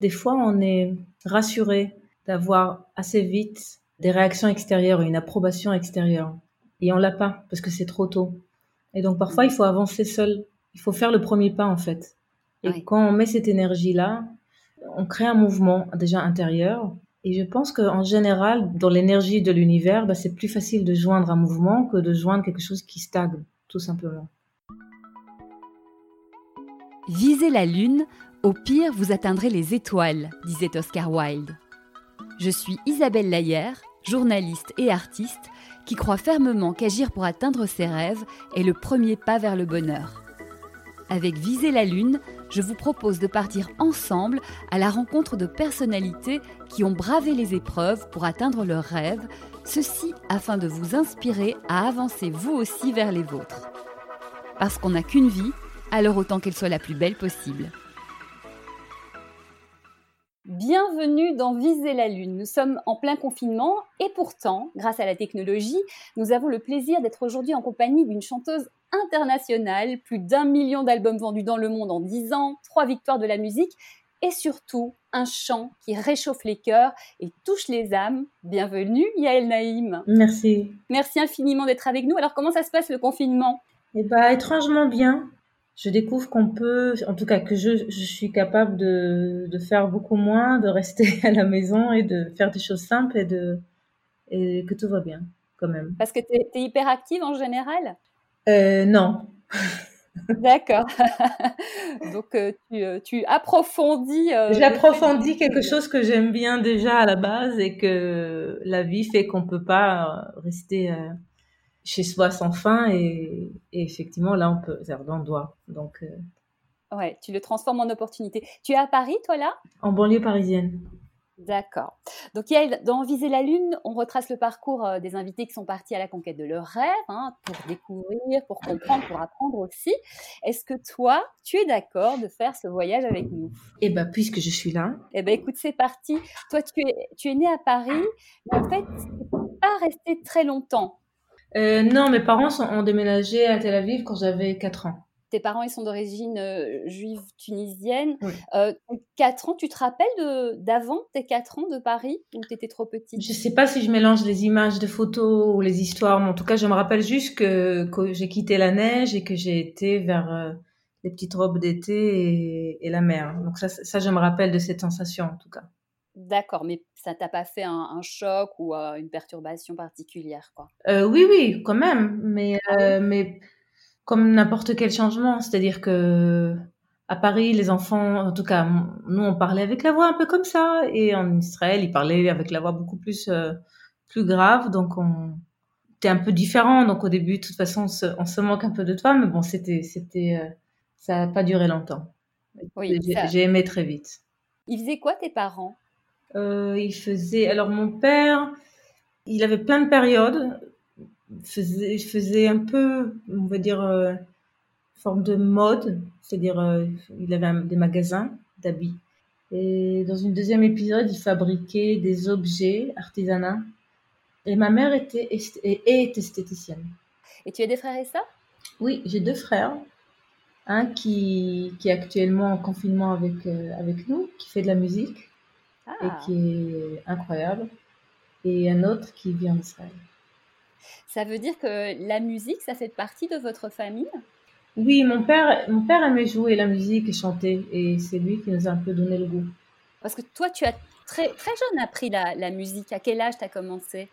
Des fois, on est rassuré d'avoir assez vite des réactions extérieures, une approbation extérieure. Et on l'a pas parce que c'est trop tôt. Et donc parfois, il faut avancer seul. Il faut faire le premier pas en fait. Et quand on met cette énergie-là, on crée un mouvement déjà intérieur. Et je pense qu'en général, dans l'énergie de l'univers, bah, c'est plus facile de joindre un mouvement que de joindre quelque chose qui stagne, tout simplement. Visez la Lune, au pire, vous atteindrez les étoiles, disait Oscar Wilde. Je suis Isabelle Laillère, journaliste et artiste, qui croit fermement qu'agir pour atteindre ses rêves est le premier pas vers le bonheur. Avec Viser la Lune, je vous propose de partir ensemble à la rencontre de personnalités qui ont bravé les épreuves pour atteindre leurs rêves, ceci afin de vous inspirer à avancer vous aussi vers les vôtres. Parce qu'on n'a qu'une vie, alors autant qu'elle soit la plus belle possible. Bienvenue dans Viser la Lune. Nous sommes en plein confinement et pourtant, grâce à la technologie, nous avons le plaisir d'être aujourd'hui en compagnie d'une chanteuse internationale, plus d'un million d'albums vendus dans le monde en dix ans, trois victoires de la musique et surtout un chant qui réchauffe les cœurs et touche les âmes. Bienvenue Yael Naïm. Merci. Merci infiniment d'être avec nous. Alors comment ça se passe le confinement? Eh bien étrangement bien je découvre qu'on peut, en tout cas que je, je suis capable de, de, faire beaucoup moins, de rester à la maison et de faire des choses simples et, de, et que tout va bien quand même. Parce que tu es, hyper active en général? Euh, Non. D'accord. Donc euh, tu, euh, tu, approfondis. Euh, J'approfondis quelque chose que j'aime bien déjà à la base et que la vie fait qu'on peut pas rester chez soi sans fin et, effectivement là on peut, on doit. Donc euh, ouais, tu le transformes en opportunité. Tu es à Paris toi là? En banlieue parisienne. D'accord. Donc, Yael, dans Viser la Lune, on retrace le parcours euh, des invités qui sont partis à la conquête de leurs rêves, hein, pour découvrir, pour comprendre, pour apprendre aussi. Est-ce que toi, tu es d'accord de faire ce voyage avec nous? Eh bien, puisque je suis là. Eh bien, écoute, c'est parti. Toi, tu es, tu es né à Paris, mais en fait, tu pas resté très longtemps. Euh, non, mes parents sont, ont déménagé à Tel Aviv quand j'avais 4 ans. Tes parents, ils sont d'origine euh, juive tunisienne. Oui. Euh, 4 ans, tu te rappelles d'avant tes 4 ans de Paris ou tu étais trop petite? Je ne sais pas si je mélange les images de photos ou les histoires, mais en tout cas, je me rappelle juste que, que j'ai quitté la neige et que j'ai été vers euh, les petites robes d'été et, et, la mer. Donc ça, ça, je me rappelle de cette sensation en tout cas. D'accord, mais ça t'a pas fait un, choc ou euh, une perturbation particulière, quoi? Euh, Oui, oui, quand même, mais, ah euh, mais comme n'importe quel changement, c'est-à-dire que à Paris, les enfants, en tout cas, nous, on parlait avec la voix un peu comme ça, et en Israël, ils parlaient avec la voix beaucoup plus plus grave, donc on était un peu différent. Donc au début, de toute façon, on se, on se un peu de toi, mais bon, c'était c'était ça n'a pas duré longtemps. Oui, j'ai aimé très vite. Ils faisaient quoi tes parents? Euh, il faisait. Alors mon père, il avait plein de périodes. Il faisait, il faisait un peu, on va dire, euh, forme de mode, c'est-à-dire euh, il avait des magasins d'habits. Et dans une deuxième épisode, il fabriquait des objets artisanaux. Et ma mère était est, esthéticienne. Et tu as des frères et sœurs? Oui, j'ai deux frères. Un qui, qui est actuellement en confinement avec, euh, avec nous, qui fait de la musique et ah. qui est incroyable, et un autre qui vient d'Israël. Ça veut dire que la musique, ça fait partie de votre famille? Oui, mon père, mon père aimait jouer la musique et chanter, et c'est lui qui nous a un peu donné le goût. Parce que toi, tu as très, très jeune appris la, la musique. À quel âge tu as commencé?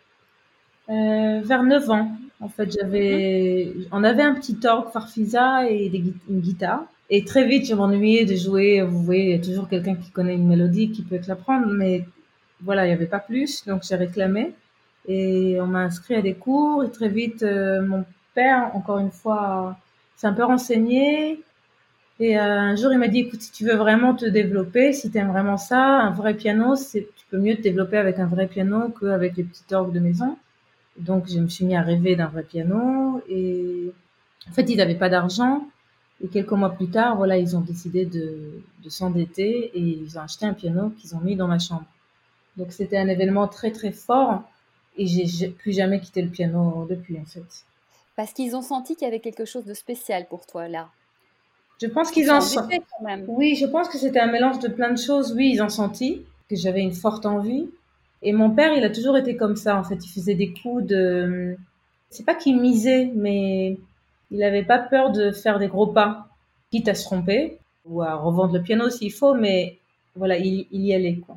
Euh, vers 9 ans, en fait, j'avais, mhm. on avait un petit orgue Farfisa et des, une guitare. Et très vite, je m'ennuyais de jouer. Vous voyez, il y a toujours quelqu'un qui connaît une mélodie qui peut te l'apprendre, mais voilà, il n'y avait pas plus. Donc j'ai réclamé et on m'a inscrit à des cours. Et très vite, euh, mon père, encore une fois, s'est un peu renseigné. Et euh, un jour, il m'a dit, écoute, si tu veux vraiment te développer, si tu aimes vraiment ça, un vrai piano, c'est, tu peux mieux te développer avec un vrai piano qu'avec les petites orgues de maison. Donc, je me suis mis à rêver d'un vrai piano. Et en fait, il n'avait pas d'argent. Et quelques mois plus tard, voilà, ils ont décidé de, de s'endetter et ils ont acheté un piano qu'ils ont mis dans ma chambre. Donc c'était un événement très très fort et j'ai plus jamais quitté le piano depuis en fait. Parce qu'ils ont senti qu'il y avait quelque chose de spécial pour toi là. Je pense qu'ils en sont. Oui, je pense que c'était un mélange de plein de choses. Oui, ils ont senti que j'avais une forte envie. Et mon père, il a toujours été comme ça. En fait, il faisait des coups de. C'est pas qu'il misait, mais il n'avait pas peur de faire des gros pas, quitte à se tromper ou à revendre le piano s'il faut, mais voilà, il, y allait quoi.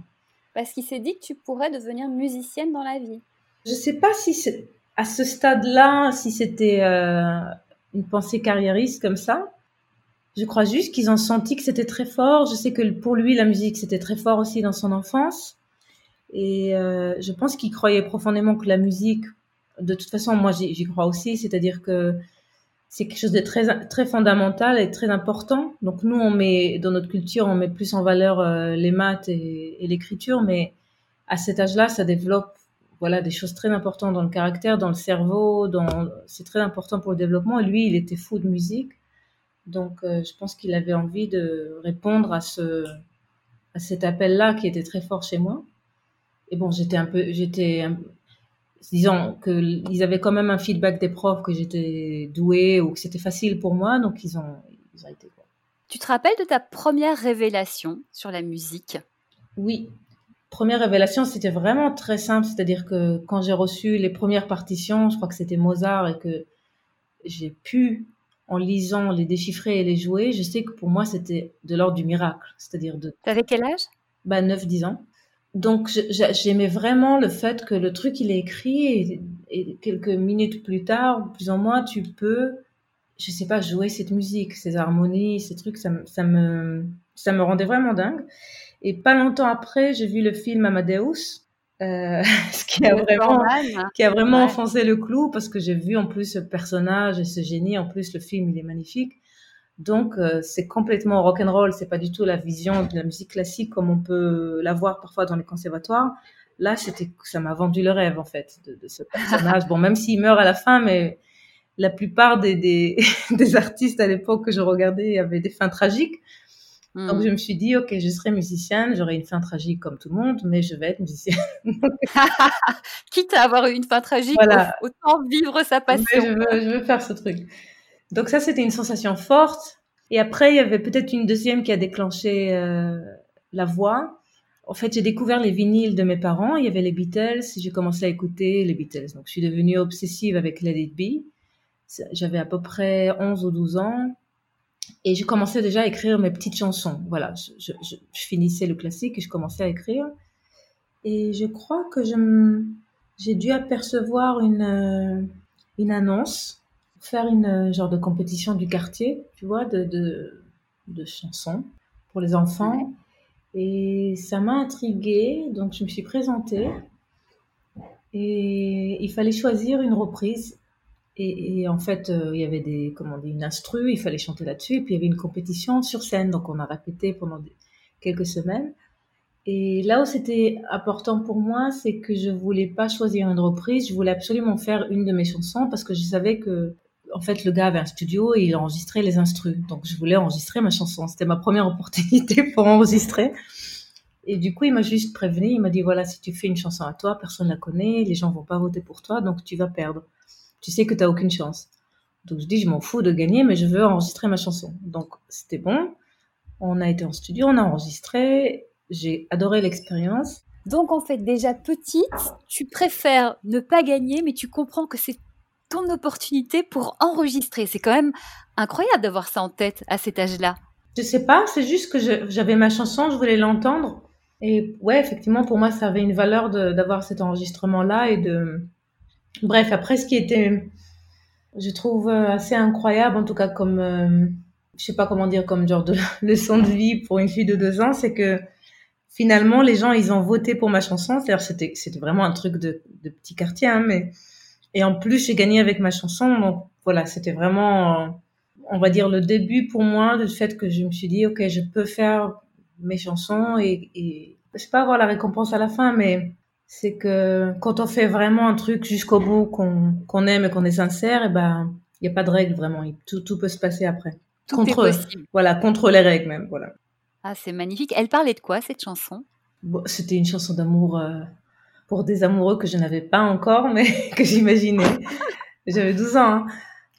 Parce qu'il s'est dit que tu pourrais devenir musicienne dans la vie. Je sais pas si c'est à ce stade-là, si c'était euh, une pensée carriériste comme ça. Je crois juste qu'ils ont senti que c'était très fort. Je sais que pour lui, la musique, c'était très fort aussi dans son enfance. Et euh, je pense qu'il croyait profondément que la musique, de toute façon, moi j'y crois aussi, c'est-à-dire que c'est quelque chose de très très fondamental et très important. Donc nous, on met dans notre culture, on met plus en valeur euh, les maths et, l'écriture, mais à cet âge-là, ça développe voilà des choses très importantes dans le caractère, dans le cerveau, dans c'est très important pour le développement. Et lui, il était fou de musique, donc euh, je pense qu'il avait envie de répondre à ce à cet appel-là qui était très fort chez moi. Et bon, j'étais un peu, j'étais disons qu'ils avaient quand même un feedback des profs que j'étais douée ou que c'était facile pour moi, donc ils ont, ils ont été quoi. Tu te rappelles de ta première révélation sur la musique? Oui. Première révélation, c'était vraiment très simple, c'est-à-dire que quand j'ai reçu les premières partitions, je crois que c'était Mozart et que j'ai pu, en lisant, les déchiffrer et les jouer, je sais que pour moi, c'était de l'ordre du miracle. C'est-à-dire de. T'avais quel âge? Bah, 9-10 ans donc j'aimais vraiment le fait que le truc il est écrit et, quelques minutes plus tard, plus ou moins, tu peux, je sais pas, jouer cette musique, ces harmonies, ces trucs, ça, ça me ça me rendait vraiment dingue. Et pas longtemps après, j'ai vu le film Amadeus, euh, ce qui a vraiment qui a vraiment enfoncé le clou parce que j'ai vu en plus ce personnage et ce génie. En plus, le film il est magnifique. Donc euh, c'est complètement rock and roll, c'est pas du tout la vision de la musique classique comme on peut la voir parfois dans les conservatoires. Là, c'était ça m'a vendu le rêve en fait de, de ce personnage. bon, même s'il meurt à la fin, mais la plupart des, des, des artistes à l'époque que je regardais avaient des fins tragiques. Donc hmm. je me suis dit, ok, je serai musicienne, j'aurai une fin tragique comme tout le monde, mais je vais être musicienne. Quitte à avoir une fin tragique, autant vivre sa passion. je, veux, je veux faire ce truc. Donc ça, c'était une sensation forte. Et après, il y avait peut-être une deuxième qui a déclenché euh, la voix. En fait, j'ai découvert les vinyles de mes parents. Il y avait les Beatles. J'ai commencé à écouter les Beatles. Donc, je suis devenue obsessive avec Let It Be. J'avais à peu près 11 ou 12 ans. Et je commençais déjà à écrire mes petites chansons. Voilà, je, je, je finissais le classique et je commençais à écrire. Et je crois que j'ai dû apercevoir une, euh, une annonce faire une euh, genre de compétition du quartier, tu vois, de, de, de chansons pour les enfants. Et ça m'a intriguée, donc je me suis présentée. Et il fallait choisir une reprise. Et, en fait, euh, il y avait des, comment dire, une instru, il fallait chanter là-dessus. Et puis il y avait une compétition sur scène, donc on a répété pendant quelques semaines. Et là où c'était important pour moi, c'est que je voulais pas choisir une reprise, je voulais absolument faire une de mes chansons parce que je savais que en fait, le gars avait un studio et il enregistrait les instrus. Donc, je voulais enregistrer ma chanson. C'était ma première opportunité pour enregistrer. Et du coup, il m'a juste prévenu. Il m'a dit, voilà, si tu fais une chanson à toi, personne la connaît, les gens vont pas voter pour toi, donc tu vas perdre. Tu sais que tu n'as aucune chance. Donc, je dis, je m'en fous de gagner, mais je veux enregistrer ma chanson. Donc, c'était bon. On a été en studio, on a enregistré. J'ai adoré l'expérience. Donc, en fait, déjà petite, tu préfères ne pas gagner, mais tu comprends que c'est ton opportunité pour enregistrer. C'est quand même incroyable d'avoir ça en tête à cet âge-là. Je sais pas, c'est juste que j'avais ma chanson, je voulais l'entendre. Et ouais, effectivement, pour moi, ça avait une valeur d'avoir cet enregistrement-là et de. Bref, après, ce qui était, je trouve euh, assez incroyable, en tout cas comme, euh, je sais pas comment dire, comme genre de leçon de vie pour une fille de deux ans, c'est que finalement, les gens, ils ont voté pour ma chanson. C'est-à-dire, c'était, c'était vraiment un truc de, de petit quartier, hein, mais et en plus, j'ai gagné avec ma chanson. Donc voilà, c'était vraiment, on va dire, le début pour moi du fait que je me suis dit, ok, je peux faire mes chansons et, et je sais pas avoir la récompense à la fin, mais c'est que quand on fait vraiment un truc jusqu'au bout, qu'on aime et qu'on est sincère, et eh ben, il n'y a pas de règles vraiment. Tout, tout peut se passer après. Tout contre, est possible. Voilà, contre les règles même. Voilà. Ah, c'est magnifique. Elle parlait de quoi cette chanson? Bon, C'était une chanson d'amour. Euh, pour des amoureux que je n'avais pas encore, mais que j'imaginais. J'avais 12 ans. Hein.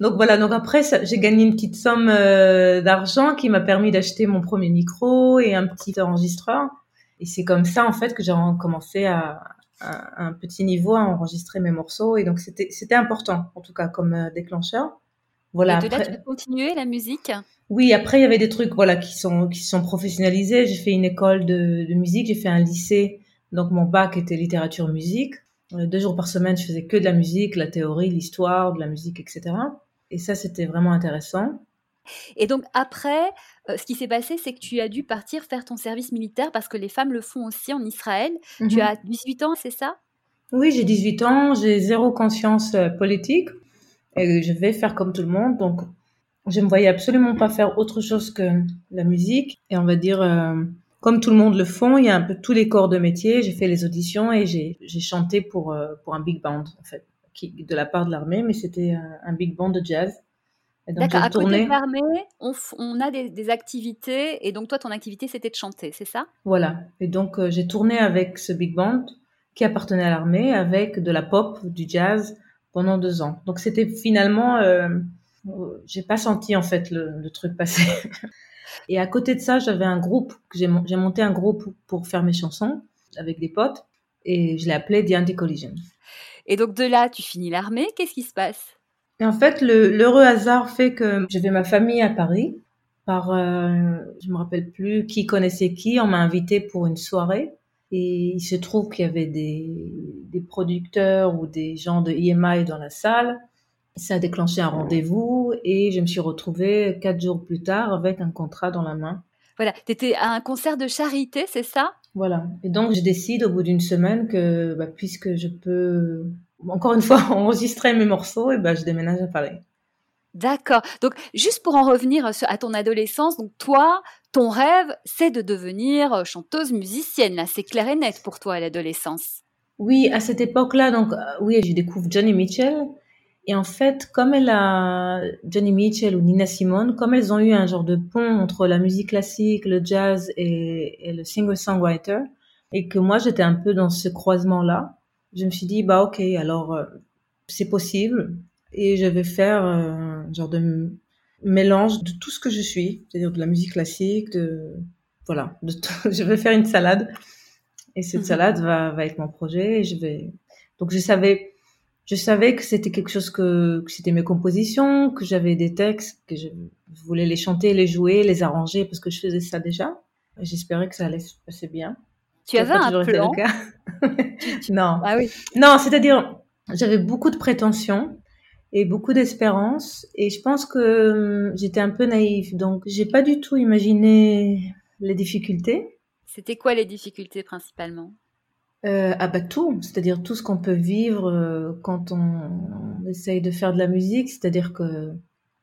Donc voilà, donc après, j'ai gagné une petite somme euh, d'argent qui m'a permis d'acheter mon premier micro et un petit enregistreur. Et c'est comme ça, en fait, que j'ai commencé à, un petit niveau à enregistrer mes morceaux. Et donc, c'était important, en tout cas, comme euh, déclencheur. Voilà. Et de là, tu as continué la musique? Oui, après, il y avait des trucs, voilà, qui sont, qui sont professionnalisés. J'ai fait une école de, de musique, j'ai fait un lycée. Donc, mon bac était littérature musique. Euh, deux jours par semaine, je faisais que de la musique, la théorie, l'histoire, de la musique, etc. Et ça, c'était vraiment intéressant. Et donc après, euh, ce qui s'est passé, c'est que tu as dû partir faire ton service militaire parce que les femmes le font aussi en Israël. Tu mhm. as 18 ans, c'est ça? Oui, j'ai 18 ans, j'ai zéro conscience euh, politique et je vais faire comme tout le monde. Donc, je ne me voyais absolument pas faire autre chose que la musique. Et on va dire, euh, comme tout le monde le font, il y a un peu tous les corps de métier. J'ai fait les auditions et j'ai chanté pour, pour un big band, en fait de la part de l'armée, mais c'était un, big band de jazz. D'accord, à côté de l'armée, on, a des, activités, et donc toi, ton activité, c'était de chanter, c'est ça? Voilà, et donc euh, j'ai tourné avec ce big band qui appartenait à l'armée, avec de la pop, du jazz, pendant deux ans. Donc c'était finalement, euh, j'ai pas senti en fait le, truc passer. et à côté de ça, j'avais un groupe, j'ai monté un groupe pour faire mes chansons avec des potes, et je l'ai appelé The Anti-Collision. Et donc de là, tu finis l'armée. Qu'est-ce qui se passe? Et En fait, l'heureux hasard fait que j'avais ma famille à Paris. Par, euh, je me rappelle plus qui connaissait qui. On m'a invité pour une soirée. Et il se trouve qu'il y avait des, des producteurs ou des gens de EMI dans la salle. Ça a déclenché un rendez-vous et je me suis retrouvée quatre jours plus tard avec un contrat dans la main. Voilà, tu étais à un concert de charité, c'est ça? Voilà. Et donc, je décide au bout d'une semaine que, bah, puisque je peux, encore une fois, enregistrer mes morceaux, et bah, je déménage à Paris. D'accord. Donc, juste pour en revenir à ton adolescence, donc toi, ton rêve, c'est de devenir euh, chanteuse musicienne. Là, c'est clair et net pour toi à l'adolescence. Oui, à cette époque-là, donc, euh, oui, je découvre Johnny Mitchell. Et en fait, comme elle a Johnny Mitchell ou Nina Simone, comme elles ont eu un genre de pont entre la musique classique, le jazz et, le singer-songwriter, et que moi j'étais un peu dans ce croisement-là, je me suis dit bah ok, alors euh, c'est possible. Et je vais faire euh, un genre de mélange de tout ce que je suis, c'est-à-dire de la musique classique, de voilà, de je vais faire une salade. Et cette mhm. salade va, va être mon projet et je vais donc je savais je savais que c'était quelque chose que, que c'était mes compositions, que j'avais des textes, que je voulais les chanter, les jouer, les arranger parce que je faisais ça déjà. J'espérais que ça allait se passer bien. Tu avais un plan Non. Ah oui. Non, c'est-à-dire j'avais beaucoup de prétentions et beaucoup d'espérance et je pense que hum, j'étais un peu naïve donc j'ai pas du tout imaginé les difficultés. C'était quoi les difficultés principalement? Euh, ah bah tout, c'est-à-dire tout ce qu'on peut vivre euh, quand on, essaye de faire de la musique, c'est-à-dire que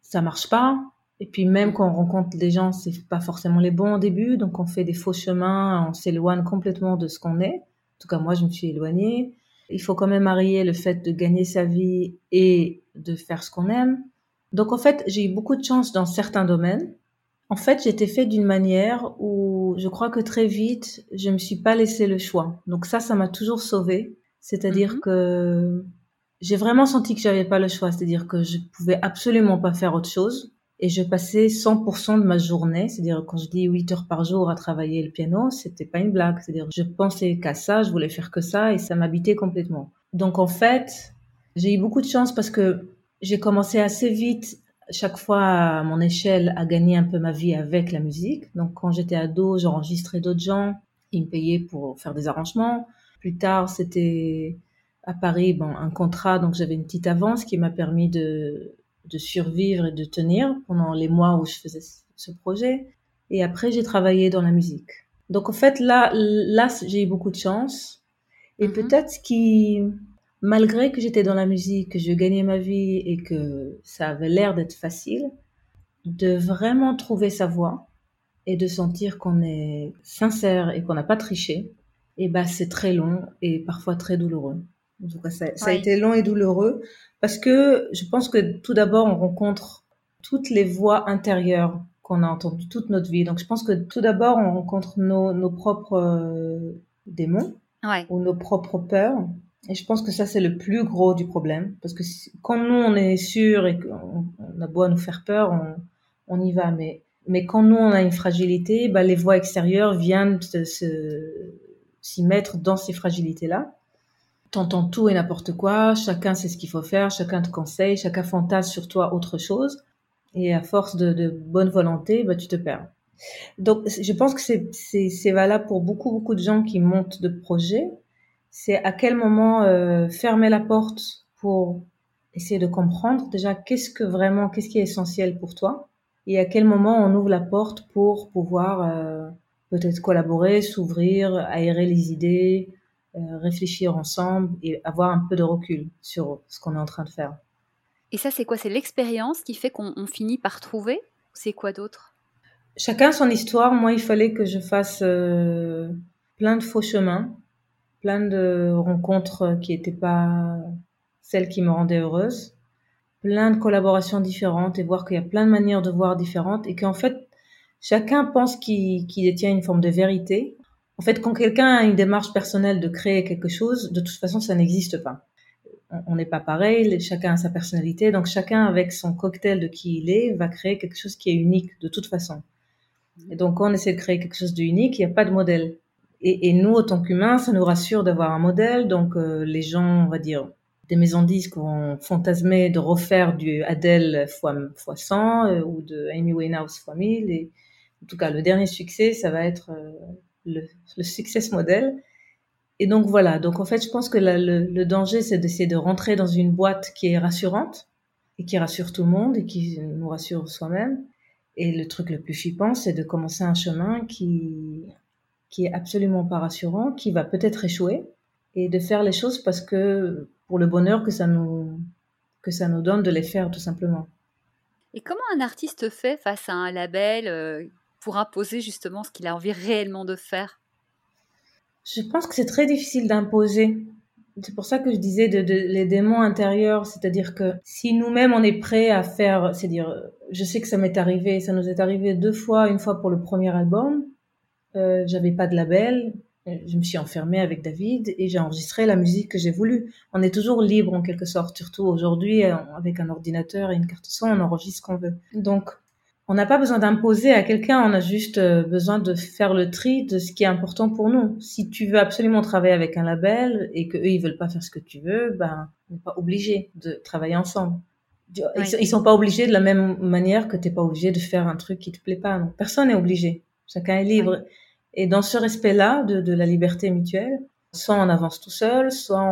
ça marche pas. Et puis même quand on rencontre des gens, c'est pas forcément les bons au début, donc on fait des faux chemins, on s'éloigne complètement de ce qu'on est. En tout cas, moi, je me suis éloignée. Il faut quand même marier le fait de gagner sa vie et de faire ce qu'on aime. Donc en fait, j'ai eu beaucoup de chance dans certains domaines. En fait, j'étais fait d'une manière où je crois que très vite, je me suis pas laissé le choix. Donc ça, ça m'a toujours sauvée. C'est-à-dire mhm. que j'ai vraiment senti que j'avais pas le choix. C'est-à-dire que je pouvais absolument pas faire autre chose. Et je passais 100% de ma journée, c'est-à-dire quand je dis 8 heures par jour à travailler le piano, c'était pas une blague. C'est-à-dire je pensais qu'à ça, je voulais faire que ça et ça m'habitait complètement. Donc en fait, j'ai eu beaucoup de chance parce que j'ai commencé assez vite chaque fois à mon échelle à gagner un peu ma vie avec la musique. Donc quand j'étais ado, j'enregistrais d'autres gens, ils me payaient pour faire des arrangements. Plus tard, c'était à Paris, bon, un contrat, donc j'avais une petite avance qui m'a permis de, de survivre et de tenir pendant les mois où je faisais ce projet. Et après, j'ai travaillé dans la musique. Donc en fait, là, là, j'ai eu beaucoup de chance. Et mm-hmm. peut-être ce qui, malgré que j'étais dans la musique, que je gagnais ma vie et que ça avait l'air d'être facile, de vraiment trouver sa voix et de sentir qu'on est sincère et qu'on n'a pas triché, et eh ben c'est très long et parfois très douloureux. En tout cas, ça, a été long et douloureux parce que je pense que tout d'abord, on rencontre toutes les voix intérieures qu'on a entendues toute notre vie. Donc, je pense que tout d'abord, on rencontre nos, propres euh, démons ou nos propres peurs Et je pense que ça, c'est le plus gros du problème. Parce que quand nous, on est sûr et qu'on a beau à nous faire peur, on, y va. Mais, mais quand nous, on a une fragilité, bah, les voix extérieures viennent s'y mettre dans ces fragilités-là. T'entends tout et n'importe quoi, chacun sait ce qu'il faut faire, chacun te conseille, chacun fantasme sur toi autre chose. Et à force de, de bonne volonté, bah, tu te perds. Donc, je pense que c'est valable pour beaucoup, beaucoup de gens qui montent de projets. C'est à quel moment euh, fermer la porte pour essayer de comprendre? Déjà qu'est-ce que vraiment, qu'est-ce qui est essentiel pour toi? Et à quel moment on ouvre la porte pour pouvoir euh, peut-être collaborer, s'ouvrir, aérer les idées, euh, réfléchir ensemble et avoir un peu de recul sur ce qu'on est en train de faire? Et ça, c'est quoi? C'est l'expérience qui fait qu'on finit par trouver? C'est quoi d'autre? Chacun son histoire. Moi, il fallait que je fasse euh, plein de faux chemins, plein de rencontres qui n'étaient pas celles qui me rendaient heureuse, plein de collaborations différentes et voir qu'il y a plein de manières de voir différentes et qu'en fait, chacun pense qu'il détient une forme de vérité. En fait, quand quelqu'un a une démarche personnelle de créer quelque chose, de toute façon, ça n'existe pas. On n'est pas pareil, chacun a sa personnalité, donc chacun avec son cocktail de qui il est va créer quelque chose qui est unique de toute façon. Et donc, quand on essaie de créer quelque chose d'unique, il n'y a pas de modèle. Et, et nous, en tant qu'humains, ça nous rassure d'avoir un modèle. Donc, euh, les gens, on va dire, des maisons de disques vont fantasmer de refaire du Adele fois, fois 100 euh, ou de Amy Winehouse fois 1000. Et, en tout cas, le dernier succès, ça va être euh, le, le success model. Et donc voilà, donc en fait, je pense que le, le, danger, c'est d'essayer de rentrer dans une boîte qui est rassurante et qui rassure tout le monde et qui nous rassure soi-même. Et le truc le plus flippant, c'est de commencer un chemin qui, qui est absolument pas rassurant, qui va peut-être échouer, et de faire les choses parce que, pour le bonheur que ça nous, que ça nous donne de les faire, tout simplement. Et comment un artiste fait face à un label euh, pour imposer justement ce qu'il a envie réellement de faire? Je pense que c'est très difficile d'imposer. C'est pour ça que je disais de, de, les démons intérieurs, c'est-à-dire que si nous-mêmes on est prêt à faire, c'est-à-dire, je sais que ça m'est arrivé, ça nous est arrivé deux fois, une fois pour le premier album, euh, j'avais pas de label, je me suis enfermée avec David et j'ai enregistré la musique que j'ai voulu. On est toujours libre en quelque sorte, surtout aujourd'hui avec un ordinateur et une carte son, on enregistre ce qu'on veut. Donc on n'a pas besoin d'imposer à quelqu'un, on a juste euh, besoin de faire le tri de ce qui est important pour nous. Si tu veux absolument travailler avec un label et que eux ils veulent pas faire ce que tu veux, ben on n'est pas obligé de travailler ensemble. Ils, sont pas obligés de la même manière que t'es pas obligé de faire un truc qui te plaît pas. Donc personne n'est obligé. Chacun est libre. Et dans ce respect-là de, de, la liberté mutuelle, soit on avance tout seul, soit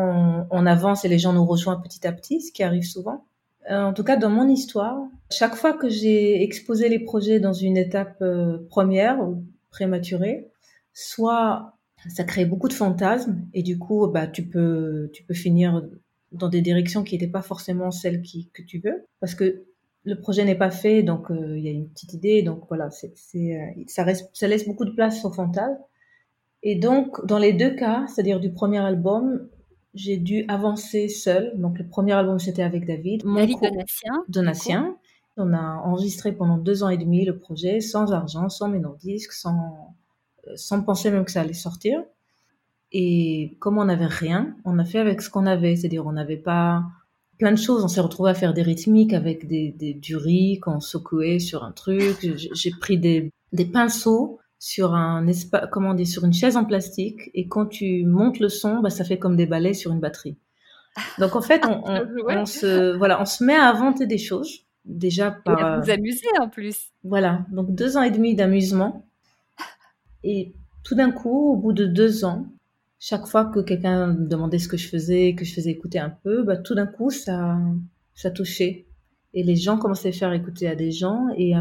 on, avance et les gens nous rejoignent petit à petit, ce qui arrive souvent. Euh, en tout cas, dans mon histoire, chaque fois que j'ai exposé les projets dans une étape euh, première ou prématurée, soit ça crée beaucoup de fantasmes et du coup, bah, tu peux, tu peux finir dans des directions qui n'étaient pas forcément celles qui, que tu veux, parce que le projet n'est pas fait, donc euh, il y a une petite idée, donc voilà, c'est, ça, reste, ça laisse beaucoup de place aux fantasmes. Et donc, dans les deux cas, c'est-à-dire du premier album, j'ai dû avancer seule. Donc le premier album c'était avec David. David Donatien. Donatien. On a enregistré pendant deux ans et demi le projet sans argent, sans maison disque, sans euh, sans penser même que ça allait sortir. Et comme on n'avait rien, on a fait avec ce qu'on avait, c'est-à-dire on n'avait pas plein de choses. On s'est retrouvé à faire des rythmiques avec des, des du riz qu'on secouait sur un truc. J'ai pris des, des pinceaux sur un espace, comment dire, sur une chaise en plastique et quand tu montes le son, bah, ça fait comme des balais sur une batterie. Donc en fait, on, on, se, voilà, on se met à inventer des choses déjà par. Et à vous amuser en plus. Voilà, donc deux ans et demi d'amusement et tout d'un coup, au bout de deux ans, chaque fois que quelqu'un me demandait ce que je faisais, que je faisais écouter un peu, bah, tout d'un coup, ça, touchait. Et les gens commençaient à faire écouter à des gens et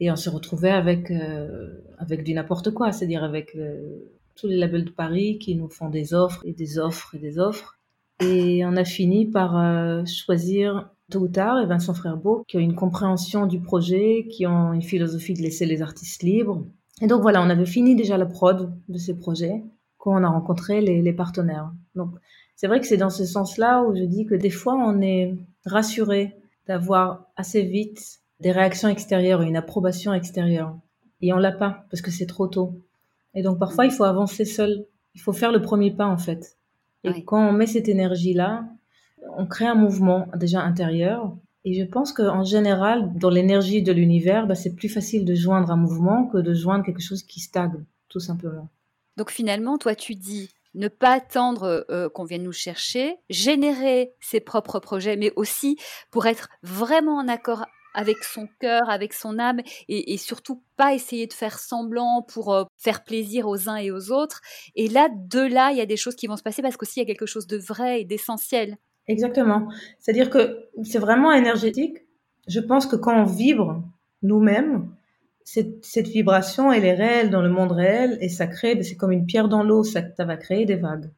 et on se retrouvait avec euh, avec du n'importe quoi, c'est-à-dire avec euh, tous les labels de Paris qui nous font des offres et des offres et des offres. Et on a fini par euh, choisir tôt et Vincent Frerbeau qui ont une compréhension du projet, qui ont une philosophie de laisser les artistes libres. Et donc voilà, on avait fini déjà la prod de ces projets quand on a rencontré les, les partenaires. Donc c'est vrai que c'est dans ce sens-là où je dis que des fois on est rassuré d'avoir assez vite des réactions extérieures et une approbation extérieure. Et on l'a pas parce que c'est trop tôt. Et donc parfois il faut avancer seul. Il faut faire le premier pas en fait. Et quand on met cette énergie-là, on crée un mouvement déjà intérieur. Et je pense qu'en général, dans l'énergie de l'univers, bah, c'est plus facile de joindre un mouvement que de joindre quelque chose qui stagne, tout simplement. Donc finalement, toi, tu dis ne pas attendre euh, qu'on vienne nous chercher, générer ses propres projets, mais aussi pour être vraiment en accord avec son cœur, avec son âme, et, surtout pas essayer de faire semblant pour euh, faire plaisir aux uns et aux autres. Et là, de là, il y a des choses qui vont se passer parce qu'aussi il y a quelque chose de vrai et d'essentiel. Exactement. C'est-à-dire que c'est vraiment énergétique. Je pense que quand on vibre nous-mêmes, cette, cette, vibration, elle est réelle dans le monde réel et ça crée, c'est comme une pierre dans l'eau, ça, ça va créer des vagues.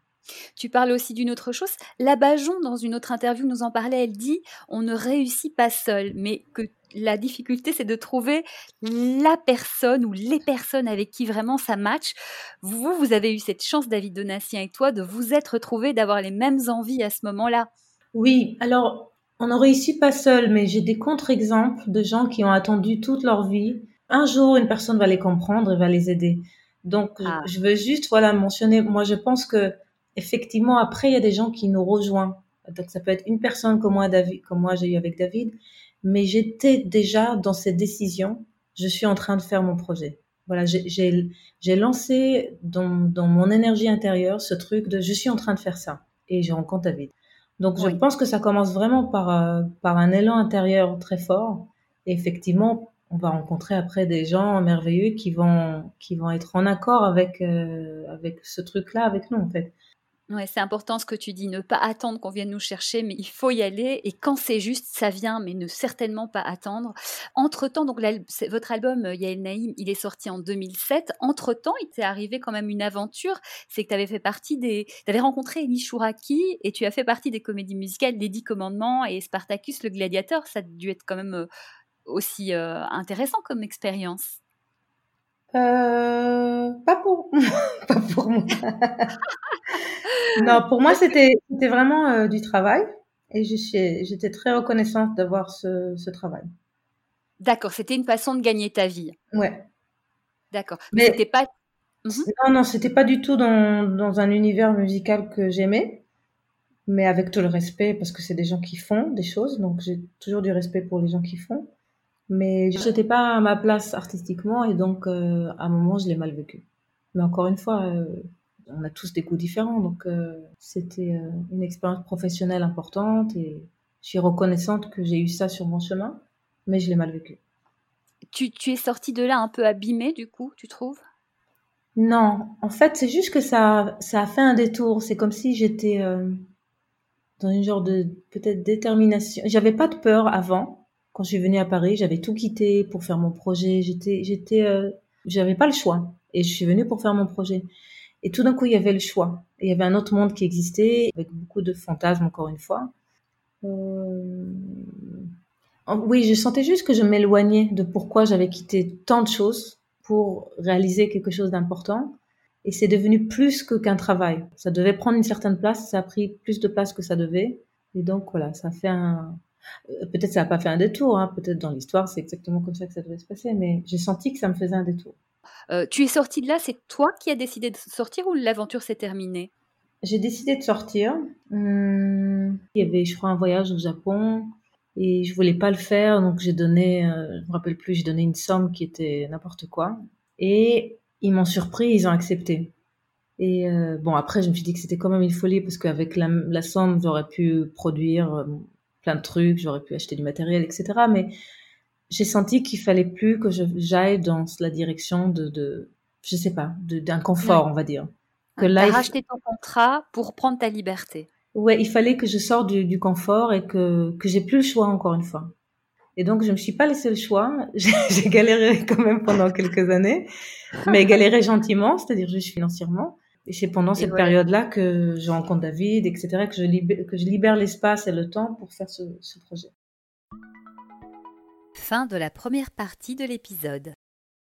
Tu parles aussi d'une autre chose. La Bajon, dans une autre interview, nous en parlait. Elle dit on ne réussit pas seul, mais que la difficulté, c'est de trouver la personne ou les personnes avec qui vraiment ça match. Vous, vous avez eu cette chance, David Donatien et toi, de vous être retrouvés, d'avoir les mêmes envies à ce moment-là. Oui, alors on ne réussit pas seul, mais j'ai des contre-exemples de gens qui ont attendu toute leur vie un jour, une personne va les comprendre et va les aider. Donc, ah. je veux juste, voilà, mentionner, moi, je pense que, effectivement, après, il y a des gens qui nous rejoignent. Donc, ça peut être une personne comme moi, David, comme moi, j'ai eu avec David. Mais j'étais déjà dans cette décision. Je suis en train de faire mon projet. Voilà, j'ai lancé dans, dans mon énergie intérieure ce truc de je suis en train de faire ça. Et je rencontre David. Donc, je pense que ça commence vraiment par, euh, par un élan intérieur très fort. Et effectivement, on va rencontrer après des gens merveilleux qui vont qui vont être en accord avec euh, avec ce truc là avec nous en fait. Ouais, c'est important ce que tu dis, ne pas attendre qu'on vienne nous chercher, mais il faut y aller. Et quand c'est juste, ça vient, mais ne certainement pas attendre. Entre temps, donc votre album euh, Yael Naïm, il est sorti en 2007. Entre temps, il t'est arrivé quand même une aventure. C'est que tu avais fait partie des, tu avais rencontré Elie Chouraki et tu as fait partie des comédies musicales Les Dix Commandements et Spartacus le Gladiateur. Ça a dû être quand même euh, aussi euh, intéressant comme expérience? Euh, pas pour pas pour moi. non, pour moi c'était c'était vraiment euh, du travail et j'étais très reconnaissante d'avoir ce, ce, travail. D'accord, c'était une façon de gagner ta vie. Ouais. D'accord. Mais, c'était pas mhm. Non non, c'était pas du tout dans, dans un univers musical que j'aimais, mais avec tout le respect parce que c'est des gens qui font des choses, donc j'ai toujours du respect pour les gens qui font. Mais je n'étais pas à ma place artistiquement et donc euh, à un moment je l'ai mal vécu. Mais encore une fois, euh, on a tous des goûts différents, donc euh, c'était une expérience professionnelle importante et je suis reconnaissante que j'ai eu ça sur mon chemin, mais je l'ai mal vécu. Tu, tu es sortie de là un peu abîmée du coup, tu trouves? Non, en fait c'est juste que ça, ça a fait un détour. C'est comme si j'étais dans une genre de peut-être détermination. J'avais pas de peur avant quand je suis venue à Paris, j'avais tout quitté pour faire mon projet. J'étais, j'étais, euh, j'avais pas le choix. Et je suis venue pour faire mon projet. Et tout d'un coup, il y avait le choix. il y avait un autre monde qui existait, avec beaucoup de fantasmes, encore une fois. Euh... Oui, je sentais juste que je m'éloignais de pourquoi j'avais quitté tant de choses pour réaliser quelque chose d'important. Et c'est devenu plus que qu'un travail. Ça devait prendre une certaine place, ça a pris plus de place que ça devait. Et donc voilà, ça fait un, peut-être ça n'a pas fait un détour, hein. peut-être dans l'histoire c'est exactement comme ça que ça devait se passer, mais j'ai senti que ça me faisait un détour. Euh, tu es sortie de là, c'est toi qui as décidé de sortir ou l'aventure s'est terminée? J'ai décidé de sortir. Hum, il y avait, je crois, un voyage au Japon et je voulais pas le faire, donc j'ai donné, euh, je me rappelle plus, j'ai donné une somme qui était n'importe quoi et ils m'ont surpris, ils ont accepté. Et bon, après, je me suis dit que c'était quand même une folie parce qu'avec la, la somme, j'aurais pu produire plein de trucs, j'aurais pu acheter du matériel, etc. Mais j'ai senti qu'il fallait plus que j'aille dans la direction de, de je sais pas, d'un confort, on va dire. Que là, racheté ton contrat pour prendre ta liberté. Ouais, il fallait que je sorte du, confort et que que j'ai plus le choix encore une fois. Et donc je me suis pas laissé le choix. J'ai galéré quand même pendant quelques années, mais galéré gentiment, c'est-à-dire juste financièrement. Et c'est pendant cette période-là que je rencontre David, etc., que je libère, que je libère l'espace et le temps pour faire ce, ce projet. Fin de la première partie de l'épisode.